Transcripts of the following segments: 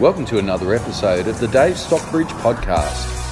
Welcome to another episode of the Dave Stockbridge Podcast.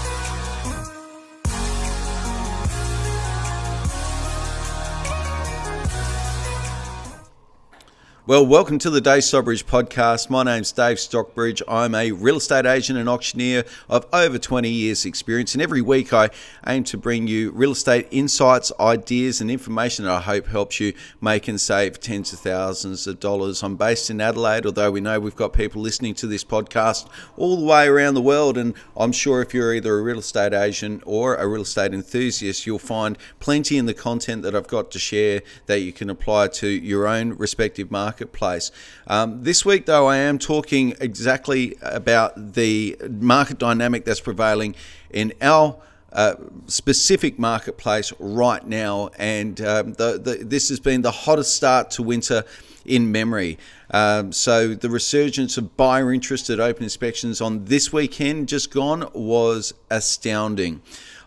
Well, welcome to the Dave Stockbridge podcast. My name's Dave Stockbridge. I'm a real estate agent and auctioneer of over 20 years' experience, and every week I aim to bring you real estate insights, ideas, and information that I hope helps you make and save tens of thousands of dollars. I'm based in Adelaide, although we know we've got people listening to this podcast all the way around the world, and I'm sure if you're either a real estate agent or a real estate enthusiast, you'll find plenty in the content that I've got to share that you can apply to your own respective market marketplace. Um, this week, though, I am talking exactly about the market dynamic that's prevailing in our. Uh, specific marketplace right now, and um, the, the, this has been the hottest start to winter in memory. Um, so the resurgence of buyer interest at open inspections on this weekend just gone was astounding.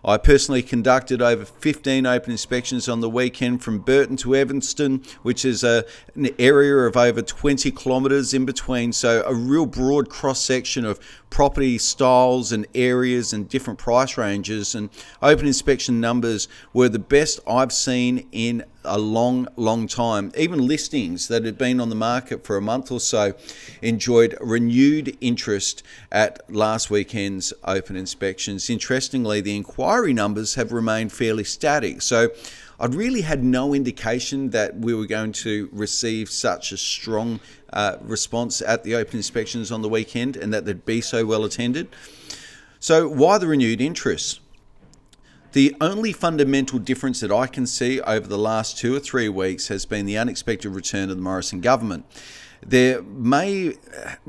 I personally conducted over 15 open inspections on the weekend from Burton to Evanston, which is a, an area of over 20 kilometres in between. So, a real broad cross section of property styles and areas and different price ranges. And open inspection numbers were the best I've seen in a long, long time. Even listings that had been on the market for a month or so enjoyed renewed interest at last weekend's open inspections. Interestingly, the inquiry numbers have remained fairly static. So I'd really had no indication that we were going to receive such a strong uh, response at the open inspections on the weekend and that they'd be so well attended. So, why the renewed interest? The only fundamental difference that I can see over the last two or three weeks has been the unexpected return of the Morrison government. There may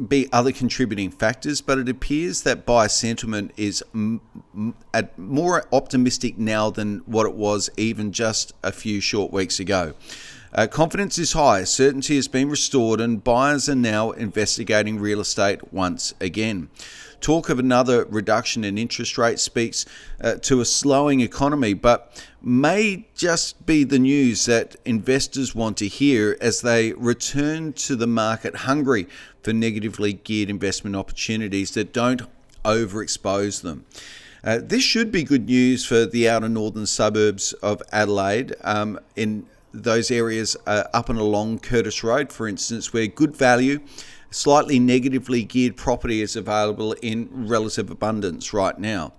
be other contributing factors, but it appears that buyer sentiment is more optimistic now than what it was even just a few short weeks ago. Uh, confidence is high, certainty has been restored, and buyers are now investigating real estate once again. Talk of another reduction in interest rates speaks uh, to a slowing economy, but may just be the news that investors want to hear as they return to the market hungry for negatively geared investment opportunities that don't overexpose them. Uh, this should be good news for the outer northern suburbs of Adelaide. Um, in those areas uh, up and along Curtis Road, for instance, where good value slightly negatively geared property is available in relative abundance right now.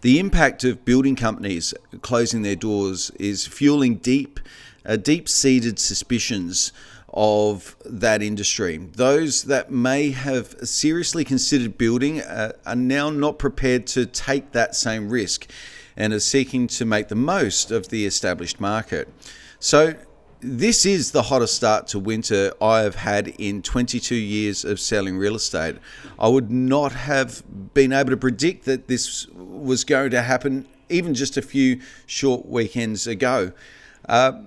The impact of building companies closing their doors is fueling deep, uh, deep-seated suspicions of that industry. Those that may have seriously considered building uh, are now not prepared to take that same risk and are seeking to make the most of the established market. So, this is the hottest start to winter I have had in 22 years of selling real estate. I would not have been able to predict that this was going to happen even just a few short weekends ago. Uh,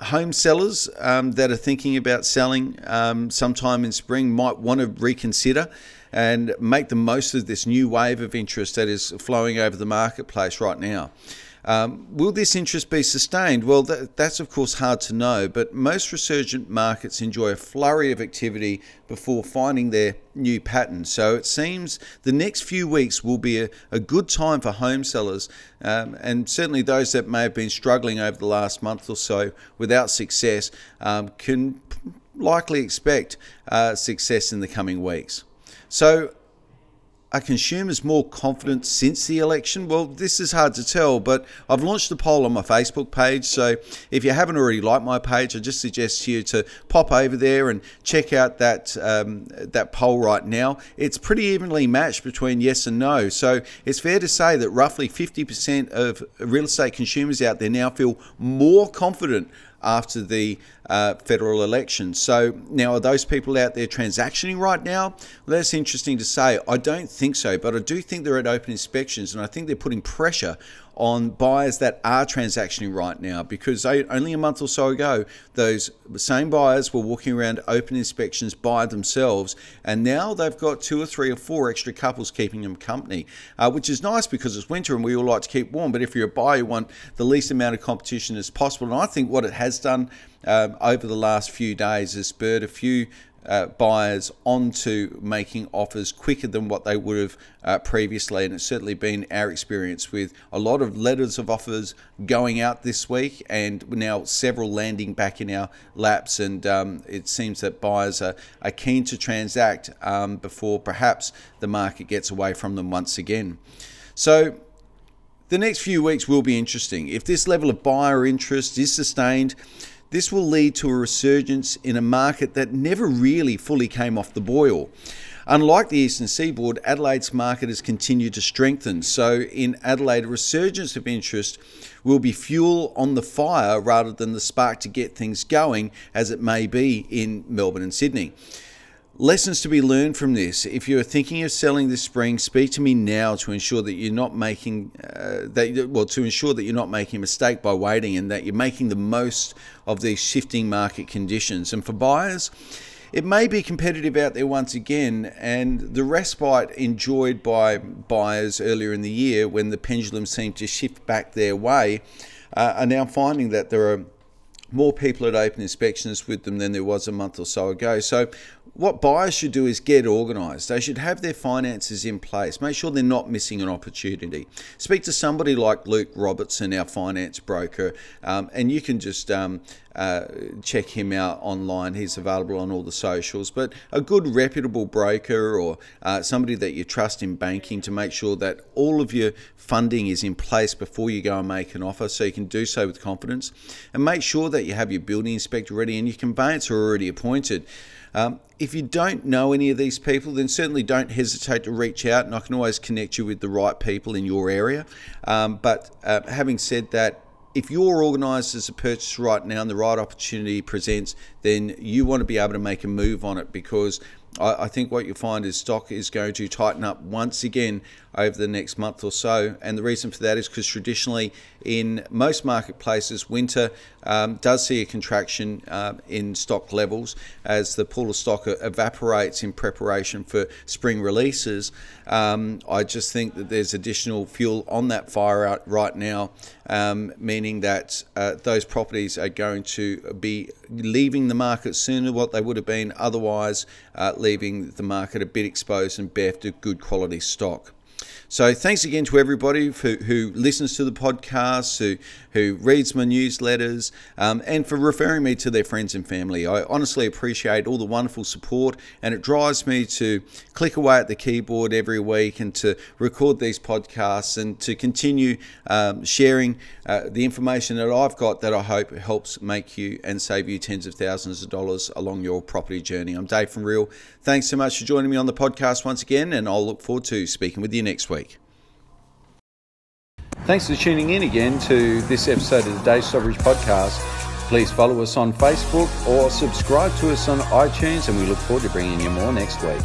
home sellers um, that are thinking about selling um, sometime in spring might want to reconsider and make the most of this new wave of interest that is flowing over the marketplace right now. Um, will this interest be sustained? Well, that, that's of course hard to know, but most resurgent markets enjoy a flurry of activity before finding their new pattern. So it seems the next few weeks will be a, a good time for home sellers, um, and certainly those that may have been struggling over the last month or so without success um, can likely expect uh, success in the coming weeks. So are consumers more confident since the election? Well, this is hard to tell, but I've launched a poll on my Facebook page. So if you haven't already liked my page, I just suggest you to pop over there and check out that um, that poll right now. It's pretty evenly matched between yes and no. So it's fair to say that roughly 50% of real estate consumers out there now feel more confident after the uh, federal election. So now, are those people out there transactioning right now? Well, that's interesting to say. I don't think so, but I do think they're at open inspections, and I think they're putting pressure on buyers that are transactioning right now because only a month or so ago, those same buyers were walking around open inspections by themselves, and now they've got two or three or four extra couples keeping them company, uh, which is nice because it's winter and we all like to keep warm. But if you're a buyer, you want the least amount of competition as possible. And I think what it has done um, over the last few days has spurred a few uh, buyers onto making offers quicker than what they would have uh, previously. And it's certainly been our experience with a lot of letters of offers going out this week and now several landing back in our laps. And um, it seems that buyers are, are keen to transact um, before perhaps the market gets away from them once again. So, the next few weeks will be interesting. If this level of buyer interest is sustained, this will lead to a resurgence in a market that never really fully came off the boil. Unlike the eastern seaboard, Adelaide's market has continued to strengthen. So, in Adelaide, a resurgence of interest will be fuel on the fire rather than the spark to get things going, as it may be in Melbourne and Sydney. Lessons to be learned from this. If you're thinking of selling this spring, speak to me now to ensure that you're not making uh, that well to ensure that you're not making a mistake by waiting and that you're making the most of these shifting market conditions. And for buyers, it may be competitive out there once again, and the respite enjoyed by buyers earlier in the year when the pendulum seemed to shift back their way uh, are now finding that there are more people at open inspections with them than there was a month or so ago. So what buyers should do is get organised. They should have their finances in place. Make sure they're not missing an opportunity. Speak to somebody like Luke Robertson, our finance broker, um, and you can just um, uh, check him out online. He's available on all the socials. But a good, reputable broker or uh, somebody that you trust in banking to make sure that all of your funding is in place before you go and make an offer so you can do so with confidence. And make sure that you have your building inspector ready and your conveyancer already appointed. Um, if you don't know any of these people, then certainly don't hesitate to reach out, and I can always connect you with the right people in your area. Um, but uh, having said that, if you're organised as a purchaser right now and the right opportunity presents, then you want to be able to make a move on it because I, I think what you'll find is stock is going to tighten up once again over the next month or so. And the reason for that is because traditionally, in most marketplaces, winter um, does see a contraction uh, in stock levels as the pool of stock evaporates in preparation for spring releases. Um, I just think that there's additional fuel on that fire out right now, um, meaning that uh, those properties are going to be leaving the market sooner what they would have been otherwise, uh, leaving the market a bit exposed and bereft of good quality stock. So thanks again to everybody who, who listens to the podcast, who, who reads my newsletters, um, and for referring me to their friends and family. I honestly appreciate all the wonderful support, and it drives me to click away at the keyboard every week and to record these podcasts and to continue um, sharing uh, the information that I've got that I hope helps make you and save you tens of thousands of dollars along your property journey. I'm Dave from Real. Thanks so much for joining me on the podcast once again, and I'll look forward to speaking with you next week. Thanks for tuning in again to this episode of the Dave Stockbridge Podcast. Please follow us on Facebook or subscribe to us on iTunes, and we look forward to bringing you more next week.